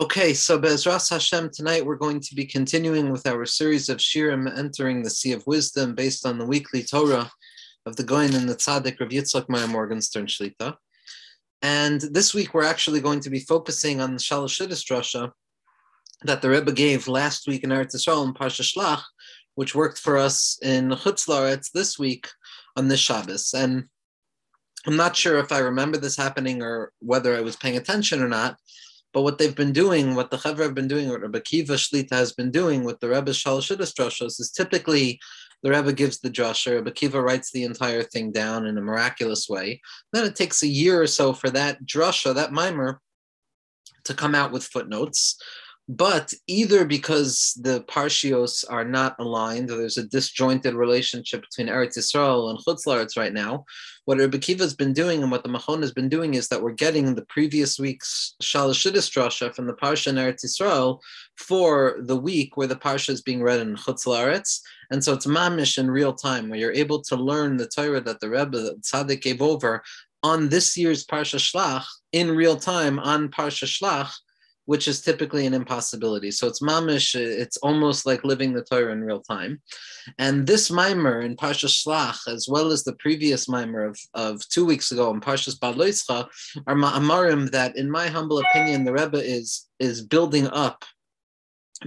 Okay, so Bezras Hashem, tonight we're going to be continuing with our series of Shirim entering the Sea of Wisdom based on the weekly Torah of the Goin and the Tzaddik of Yitzchak Meir Morgenstern Shlita. And this week we're actually going to be focusing on the Shalosh Drasha that the Rebbe gave last week in Eretz Yisrael in Parsha Shlach, which worked for us in Chutz Laretz this week on this Shabbos. And I'm not sure if I remember this happening or whether I was paying attention or not, but what they've been doing, what the Chevra have been doing, what Rebbe Kiva Shlita has been doing with the Rebbe Shalashidus drashos is typically the Rebbe gives the drasha, Rebbe Kiva writes the entire thing down in a miraculous way. Then it takes a year or so for that drasha, that mimer, to come out with footnotes. But either because the parshios are not aligned, or there's a disjointed relationship between Eretz Yisrael and Chutz Laretz right now, what Rebbe Kiva has been doing and what the Machon has been doing is that we're getting the previous week's Shalashidis Drasha from the Parsha in Eretz Yisrael for the week where the Parsha is being read in Chutz Laretz. And so it's mamish in real time, where you're able to learn the Torah that the Rebbe, the Tzaddik gave over on this year's Parsha Shlach in real time on Parsha Shlach which is typically an impossibility. So it's mamish, it's almost like living the Torah in real time. And this mimer in Parsha Shlach, as well as the previous mimer of, of two weeks ago in Parshas Baloischa, are ma'amarim that, in my humble opinion, the Rebbe is, is building up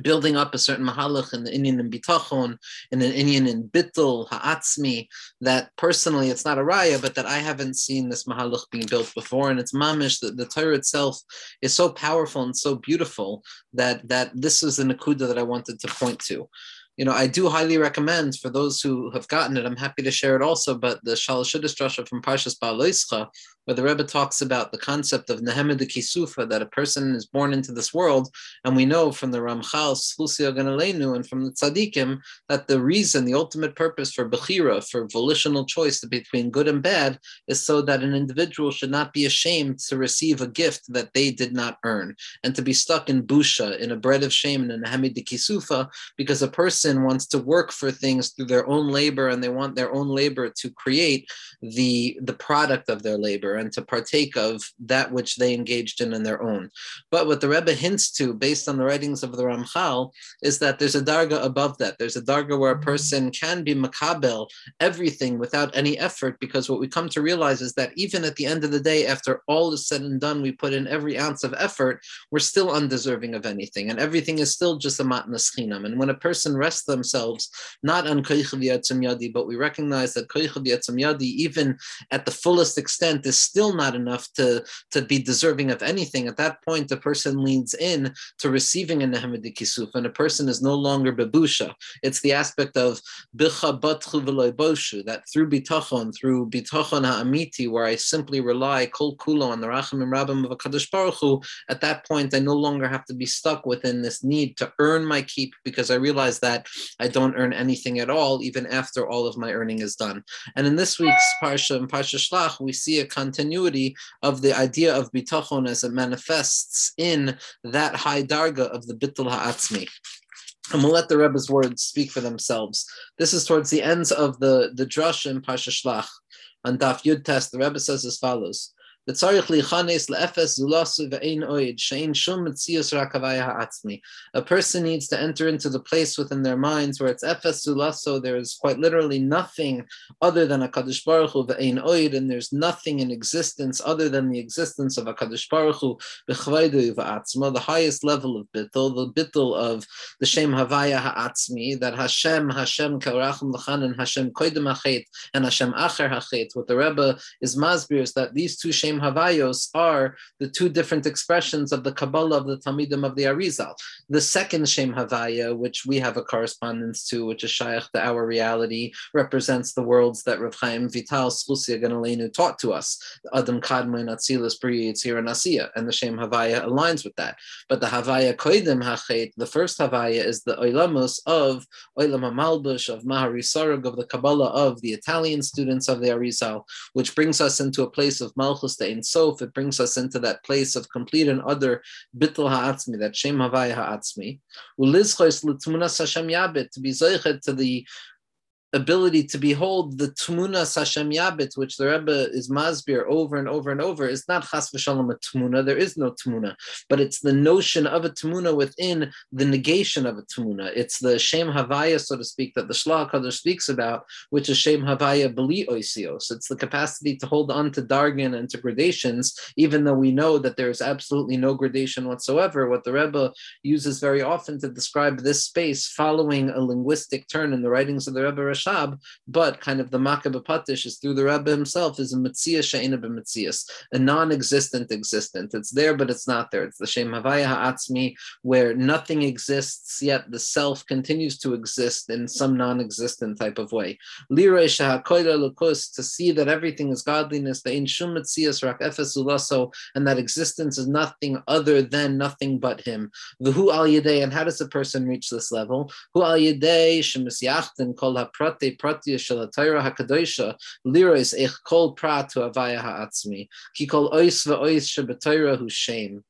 building up a certain mahalach in the Indian in bitachon, in an Indian in bittul, ha'atzmi, that personally it's not a raya, but that I haven't seen this mahalach being built before. And it's mamish that the Torah itself is so powerful and so beautiful that, that this is the nakuda that I wanted to point to you know, I do highly recommend for those who have gotten it. I'm happy to share it also. But the Shalashidus Drasha from Parshas Ba'aloischa, where the Rebbe talks about the concept of Nehemah Kisufa, that a person is born into this world. And we know from the Ramchal, Slusia Ganalenu, and from the Tzadikim, that the reason, the ultimate purpose for Bechira, for volitional choice between good and bad, is so that an individual should not be ashamed to receive a gift that they did not earn, and to be stuck in Busha, in a bread of shame, in a Nehemah Kisufa, because a person wants to work for things through their own labor and they want their own labor to create the, the product of their labor and to partake of that which they engaged in in their own. But what the Rebbe hints to, based on the writings of the Ramchal, is that there's a darga above that. There's a darga where a mm-hmm. person can be makabel everything without any effort, because what we come to realize is that even at the end of the day, after all is said and done, we put in every ounce of effort, we're still undeserving of anything, and everything is still just a matnas chinam. And when a person rests themselves not on koichav yadi, but we recognize that koichav yadi, even at the fullest extent, is still not enough to, to be deserving of anything. At that point, the person leans in to receiving a Nehemah Kisuf, and a person is no longer bebusha. It's the aspect of bicha batchu boshu, that through bitachon, through bitachon ha'amiti, where I simply rely kol kulo on the rachamim rabbim of a Kadosh Baruch Hu, at that point, I no longer have to be stuck within this need to earn my keep because I realize that I don't earn anything at all, even after all of my earning is done. And in this week's Parsha, in Parsha Shlach, we see a continuity of the idea of bitachon as it manifests in that high darga of the bittul ha'atzmi. And we'll let the Rebbe's words speak for themselves. This is towards the ends of the, the drush in Pasha Shlach. On Daf Yud Test, the Rebbe says as follows. A person needs to enter into the place within their minds where it's efes zulaso, there is quite literally nothing other than a Kadosh Baruch Hu ve'ein oid, and there's nothing in existence other than the existence of a Kadosh Baruch Hu the highest level of bittul, the bittul of the Shem Havaya Ha'atzmi, that Hashem, Hashem Karachim L'chan, and Hashem Koidim Hachet, and Hashem Acher Hachet. What the Rebbe is masbir is that these two Shem Havayos are the two different expressions of the Kabbalah of the Talmidim of the Arizal. The second Shem Havaya, which we have a correspondence to, which is Shaykh to our reality, represents the worlds that Rav Chaim Vital Slusia Ganalenu taught to us. Adam Kadmoin Atzilas Bri Yitzira Nasiya, and the Shem Havaya aligns with that. But the Havaya Koidim Hachet, the first Havaya is the Oilamos of Oilam Malbush, of Mahari Sarag, of the Kabbalah of the Italian students of the Arizal, which brings us into a place of Malchus the Ein Sof, it brings us into that place of complete and other bittul ha'atzmi, that shem havaya ha'atzmi. Ulizchos l'tmunas Hashem yabit, to be zeichet to the ability to behold the Tmuna Sashem Yabit, which the Rebbe is masbir over and over and over, is not Chas v'shalom a Tmuna. There is no Tmuna, but it's the notion of a Tmuna within the negation of a Tmuna. It's the Shem Havaya, so to speak, that the Shlach Kadosh speaks about, which is Shem Havaya Beli Oisios. It's the capacity to hold on to Dargan and to gradations, even though we know that there is absolutely no gradation whatsoever. What the Rebbe uses very often to describe this space following a linguistic turn in the writings of the Rebbe Rashab, but kind of the Makkah Patish is through the Rebbe himself, is a Mitzia She'ina B'Mitzias, a non-existent existent. It's there, but it's not there. It's the Shem Havaya Ha'atzmi, where nothing exists, yet the self continues to exist in some non-existent type of way. Lirei Lukus, to see that everything is godliness, the Ein Shum Mitzias Rak and that existence is nothing other than nothing but him. V'hu al Yedei, and how does a person reach this level? Hu al Yedei Shemisyachten Kol HaPrate Pratia Shel HaTorah HaKadoisha Lirois Ech Kol Prat to Avaya Ha'atzmi Ki Kol Ois V'Ois Shebetorah Hu Shem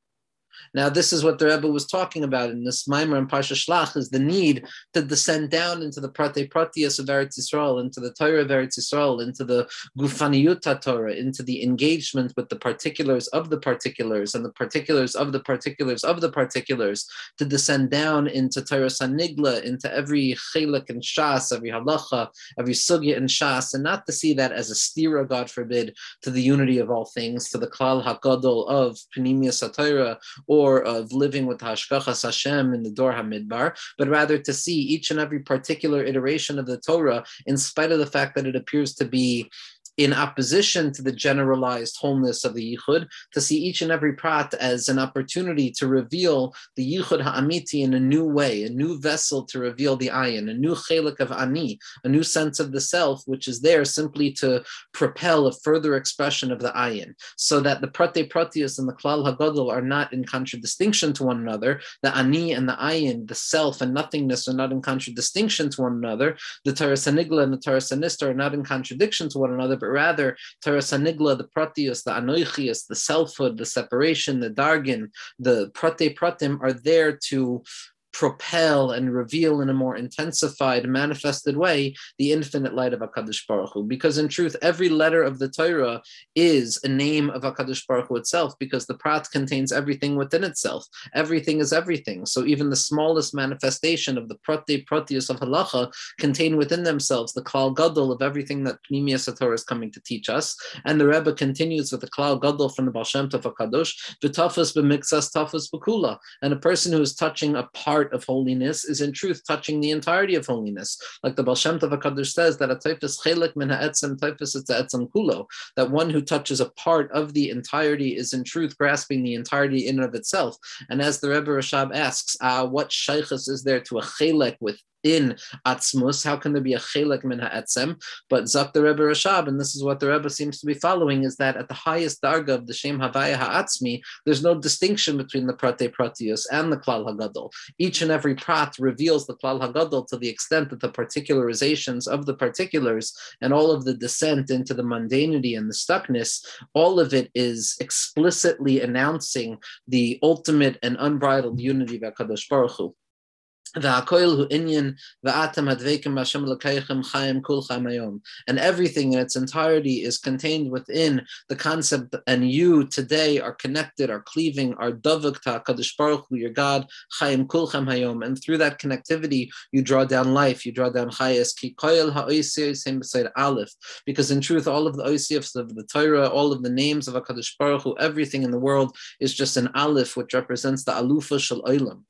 now, this is what the Rebbe was talking about in this Maimer and Parsha Shlach, is the need to descend down into the Prate Pratias of Eretz Yisrael, into the Torah of Eretz Yisrael, into the Gufaniyuta Torah, into the engagement with the particulars of the particulars and the particulars of the particulars of the particulars, to descend down into Torah Sanigla, into every chelik and shas, every halacha, every sugya and shas, and not to see that as a stira, God forbid, to the unity of all things, to the klal hagadol of Panimia Satira, or of living with Hashgachas Hashem in the Dor Hamidbar, but rather to see each and every particular iteration of the Torah, in spite of the fact that it appears to be in opposition to the generalized wholeness of the Yichud, to see each and every prat as an opportunity to reveal the Yichud Ha'amiti in a new way, a new vessel to reveal the ayin, a new chelik of ani, a new sense of the self, which is there simply to propel a further expression of the ayin, so that the prate pratius and the klal hagadol are not in contradistinction to one another. The ani and the ayin, the self and nothingness, are not in contradistinction to one another. The Torah and the Torah are not in contradiction to one another but rather Tarasanigla, the Pratius, the Anoichius, the selfhood, the separation, the Dargin, the Prate Pratim are there to propel and reveal in a more intensified, manifested way the infinite light of Hakadosh Baruch Hu. Because in truth, every letter of the Torah is a name of Hakadosh Baruch Hu itself, because the Prat contains everything within itself. Everything is everything. So even the smallest manifestation of the Prate Proteus of Halacha contain within themselves the Klal Gadol of everything that Pnimiyas Torah is coming to teach us. And the Rebbe continues with the Klal Gadol from the Baal Shem Tov HaKadosh, V'tafas b'mixas tafas b'kula. And a person who is touching a part part of holiness is in truth touching the entirety of holiness. Like the Baal Shem Tov HaKadosh says that a typhus chelik min ha'etzem typhus etzem kulo, that one who touches a part of the entirety is in truth grasping the entirety in and of itself. And as the Rebbe Rashab asks, uh, what shaykhs is there to a chelik with in Atzmus. How can there be a chelek min ha'etzem? But Zak the Rebbe Rashab, and this is what the Rebbe seems to be following, is that at the highest darga of the Shem Havaya Ha'atzmi, there's no distinction between the Prate Pratius and the Klal Hagadol. Each and every prat reveals the Klal Hagadol to the extent that the particularizations of the particulars and all of the descent into the mundanity and the stuckness, all of it is explicitly announcing the ultimate and unbridled unity of HaKadosh Baruch Hu. And everything in its entirety is contained within the concept, and you today are connected, are cleaving, are davuk ta Kadosh Baruch Hu, your God, chayim kulchem hayom, and through that connectivity, you draw down life, you draw down chayes, ki koyel ha'oisiyos beside aleph, because in truth, all of the oisiyos of the Torah, all of the names of Hakadosh Baruch Hu, everything in the world is just an aleph, which represents the alufa shel olam.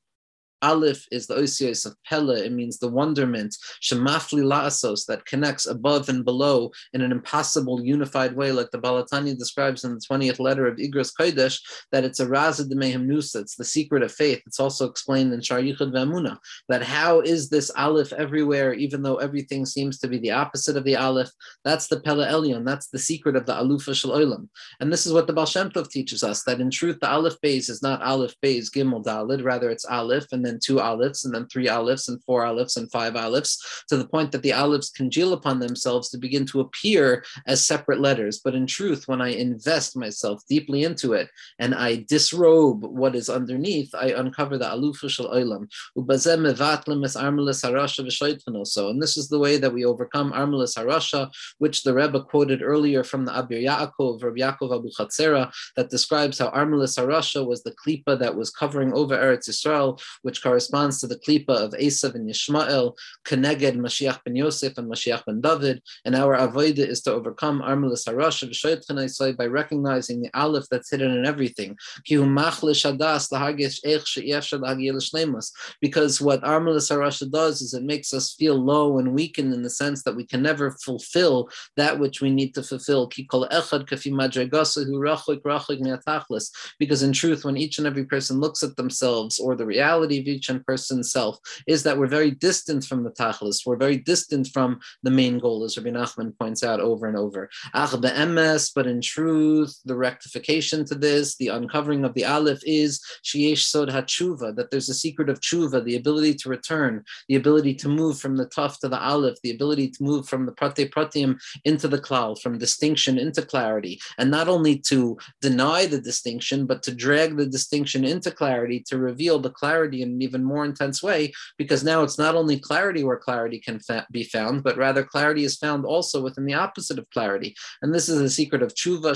Aleph is the Osios of Pella. It means the wonderment, Shemafli La'asos, that connects above and below in an impossible, unified way, like the Baal HaTanya describes in the 20th letter of Igros Kodesh, that it's a Raza de Mehem Nusa, it's the secret of faith. It's also explained in Shar Yichud Vamuna, that how is this Aleph everywhere, even though everything seems to be the opposite of the Aleph? That's the Pella Elyon, that's the secret of the Alufa Shal Olam. And this is what the Baal Shem Tov teaches us, that in truth, the Aleph Beis is not Aleph Beis Gimel Dalid, rather it's Aleph, and and then two olives, and then three olives, and four olives, and five olives, to the point that the olives congeal upon themselves to begin to appear as separate letters. But in truth, when I invest myself deeply into it and I disrobe what is underneath, I uncover the alufa shel olam. And this is the way that we overcome armalus harasha, which the Rebbe quoted earlier from the Abir Yaakov, Rabbi Yaakov Abu Chatzera, that describes how armalus harasha was the klipa that was covering over Eretz Yisrael, which corresponds to the klipa of Esav and Yishmael, Keneged Mashiach ben Yosef and Mashiach ben David. And our avodah is to overcome armalus harasha by recognizing the aleph that's hidden in everything. Because what armalus harasha does is it makes us feel low and weakened in the sense that we can never fulfill that which we need to fulfill. Because in truth, when each and every person looks at themselves, or the reality of each and person's self, is that we're very distant from the tachlis, we're very distant from the main goal, as Rabbi Nachman points out over and over. But in truth, the rectification to this, the uncovering of the aleph is sheyesh sod hatshuva, that there's a secret of tshuva, the ability to return, the ability to move from the tuf to the aleph, the ability to move from the prate pratim into the klal, from distinction into clarity, and not only to deny the distinction, but to drag the distinction into clarity, to reveal the clarity in an even more intense way, because now it's not only clarity where clarity can fa- be found, but rather clarity is found also within the opposite of clarity. And this is the secret of tshuva,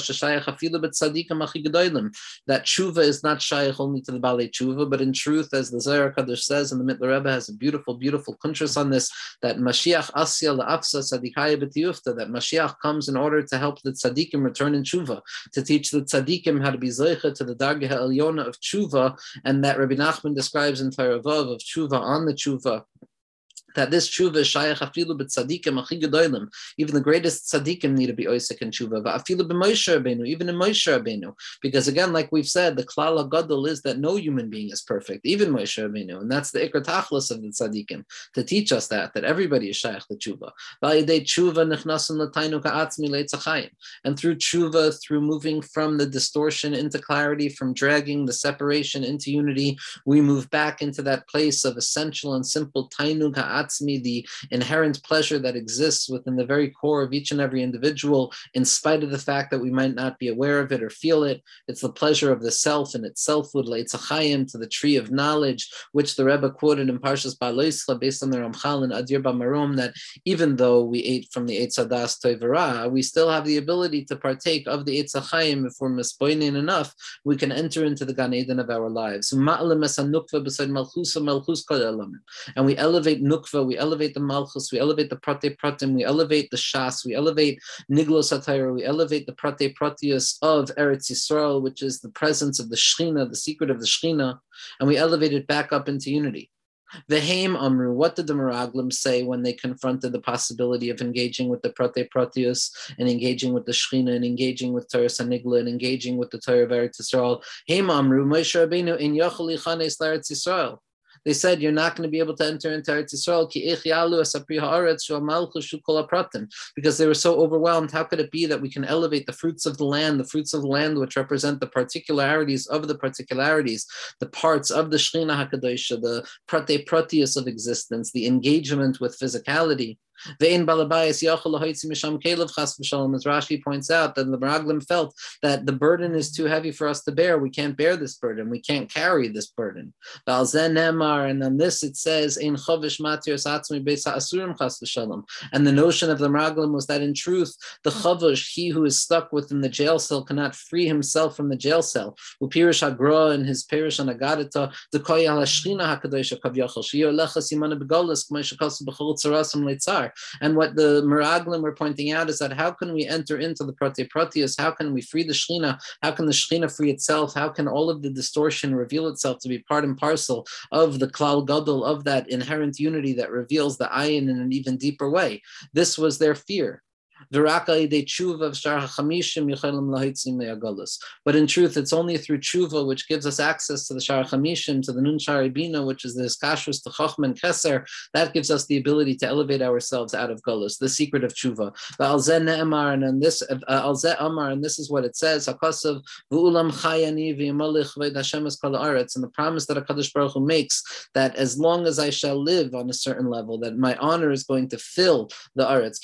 that tshuva is not shaykh only to the Bali tshuva, but in truth, as the Zohar Kadosh says, and the Mittler Rebbe has a beautiful, beautiful kuntras on this, that Mashiach asya la'afsa tzadikaya b'tiyufta, that Mashiach comes in order to help the tzaddikim return in tshuva, to teach the tzaddikim how to be zeicha to the dargah elyona of tshuva, and that Rabbi Nachman describes in Taravav of tshuva on the tshuva that this tshuva shayach afilu b'tzadikim achi gedolim. Even the greatest tzadikim need to be oisik in tshuva. Afilu b'Moshe Rabbeinu, even in Moshe Rabbeinu, because again, like we've said, the klal gadol is that no human being is perfect, even Moshe Rabbeinu, and that's the ikr tachlis of the tzadikim to teach us that that everybody is shayach the tshuva. And through tshuva, through moving from the distortion into clarity, from dragging the separation into unity, we move back into that place of essential and simple tainu atzmi, the inherent pleasure that exists within the very core of each and every individual, in spite of the fact that we might not be aware of it or feel it. It's the pleasure of the self and itself would leitzachayim to the tree of knowledge, which the Rebbe quoted in Parshas Baloischa based on the Ramchal and Adir Bamarom, that even though we ate from the Eitzadas Toivara, we still have the ability to partake of the Eitzachayim if we're mispoinin enough, we can enter into the Gan Eden of our lives. And we elevate nukva we elevate the Malchus, we elevate the Prate Pratim, we elevate the Shas, we elevate Niglos Atayra, we elevate the Prate Pratius of Eretz Yisrael, which is the presence of the Shechina, the secret of the Shechina, and we elevate it back up into unity. The Haim Amru, what did the Meraglim say when they confronted the possibility of engaging with the Prate Pratius and engaging with the Shechina and engaging with Torah Sanigla and engaging with the Torah of Eretz Yisrael? Haim Amru, Moshe Rabbeinu, in Yochel Chanes Eretz Yisrael they said you're not going to be able to enter into Eretz Yisrael because they were so overwhelmed. How could it be that we can elevate the fruits of the land, the fruits of the land which represent the particularities of the particularities, the parts of the Shechina Hakadosha, the prate pratius of existence, the engagement with physicality? As Rashi points out, that the Meraglim felt that the burden is too heavy for us to bear. We can't bear this burden. We can't carry this burden. and on this it says, asurim. And the notion of the Meraglim was that in truth, the chavush, he who is stuck within the jail cell, cannot free himself from the jail cell. In his parish on the yimana begolas, leitzar. And what the Meraglim were pointing out is that how can we enter into the Prate Pratius? How can we free the Shechina? How can the Shechina free itself? How can all of the distortion reveal itself to be part and parcel of the Klal Gadol, of that inherent unity that reveals the ayin in an even deeper way? This was their fear. But in truth, it's only through tshuva which gives us access to the Shar Chamishim, to the Nun Bina, which is the Kashrus, the Chacham and Keser. That gives us the ability to elevate ourselves out of Gullus, the secret of tshuva. And this, uh, and this is what it says: Hakasav v'ulam chayani v'yamalich v'Hashem es kol And the promise that Hakadosh Baruch Hu makes that as long as I shall live on a certain level, that my honor is going to fill the aretz.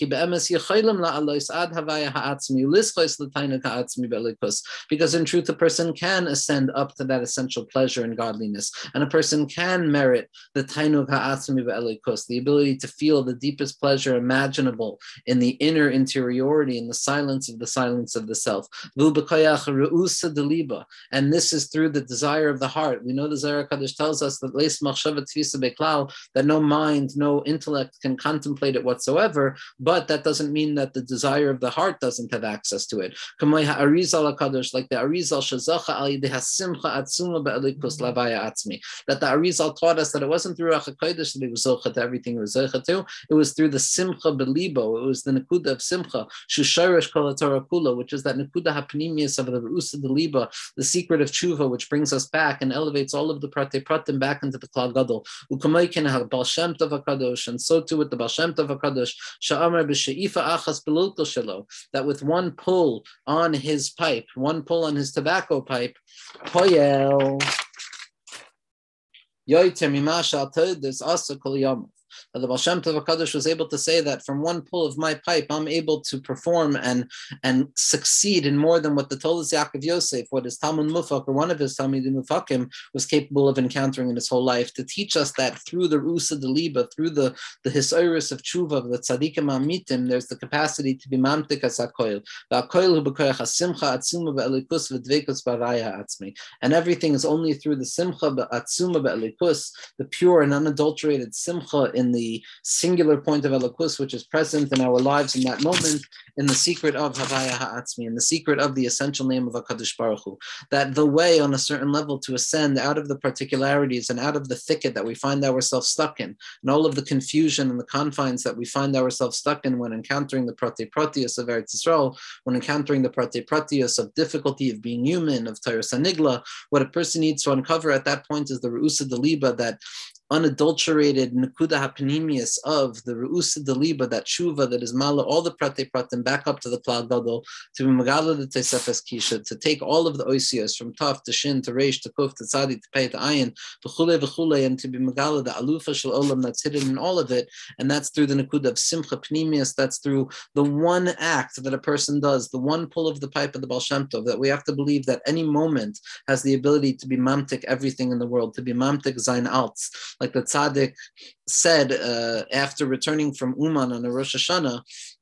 Because in truth, a person can ascend up to that essential pleasure and godliness, and a person can merit the be'elikus, the ability to feel the deepest pleasure imaginable in the inner interiority, in the silence of the silence of the self. And this is through the desire of the heart. We know the Zohar Kaddish tells us that that no mind, no intellect can contemplate it whatsoever, but that doesn't mean that the desire of the heart doesn't have access to it. Like the Arizal that the Arizal taught us that it wasn't through Ruach HaKodesh that he was zocha to everything he was zocha to, it was through the Simcha Belibo, it was the Nakuda of Simcha, Shusharish Kol Kula, which is that Nakuda Hapnimius of the Rusa Deliba, the secret of Tshuva, which brings us back and elevates all of the Prate Pratim back into the Klal. Ukamaykin and so too with the Baal Shem Sha'amar Achas that with one pull on his pipe, one pull on his tobacco pipe, Poyel, Yoiter Mimasha There's also Kol the Baal Shem Tov HaKadosh was able to say that from one pull of my pipe, I'm able to perform and and succeed in more than what the Tolas Yaakov Yosef, what his Talmud Mufak, or one of his Talmud Mufakim, was capable of encountering in his whole life, to teach us that through the Rusa Deliba, through the, the Hisoris of Tshuva, the Tzadikim Amitim, there's the capacity to be Mamtik as HaKoil. And everything is only through the Simcha Be'elikus, the pure and unadulterated Simcha in the singular point of Elokus, which is present in our lives in that moment, in the secret of Havaya Ha'atzmi, in the secret of the essential name of HaKadosh Baruch Hu. That the way on a certain level to ascend out of the particularities and out of the thicket that we find ourselves stuck in, and all of the confusion and the confines that we find ourselves stuck in when encountering the Prate Pratius of Eretz Yisrael, when encountering the Prate Pratius of difficulty of being human, of Torah Sanigla, what a person needs to uncover at that point is the Ru'usa Deliba that unadulterated Nakuda Hapanimius of the Ru'usa Daliba, that Shuva that is Mala, all the Prate Pratim back up to the Klal Gadol, to be Magala the Tesefes Kisha, to take all of the Oisias from Taf to Shin to Reish to Kuf to Tzadi to Pei to Ayin, V'chule V'chule, and to be Magala the Alufa Shal Olam that's hidden in all of it. And that's through the Nakuda of Simcha Pnimius, that's through the one act that a person does, the one pull of the pipe of the Baal that we have to believe that any moment has the ability to be Mamtik everything in the world, to be Mamtik Zain Alts like the tzaddik said uh, after returning from Uman on the Rosh Hashanah,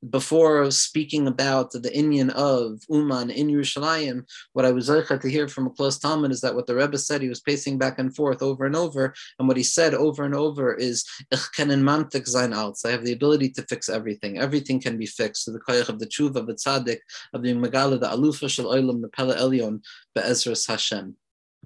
before speaking about the Indian of Uman in Yerushalayim, what I was to hear from a close Talmud is that what the Rebbe said, he was pacing back and forth over and over, and what he said over and over is, I have the ability to fix everything. Everything can be fixed. So the koyach of the tshuva, of the tzaddik, of the megala, the alufa shel oilam, the pele elyon, be'ezras Hashem.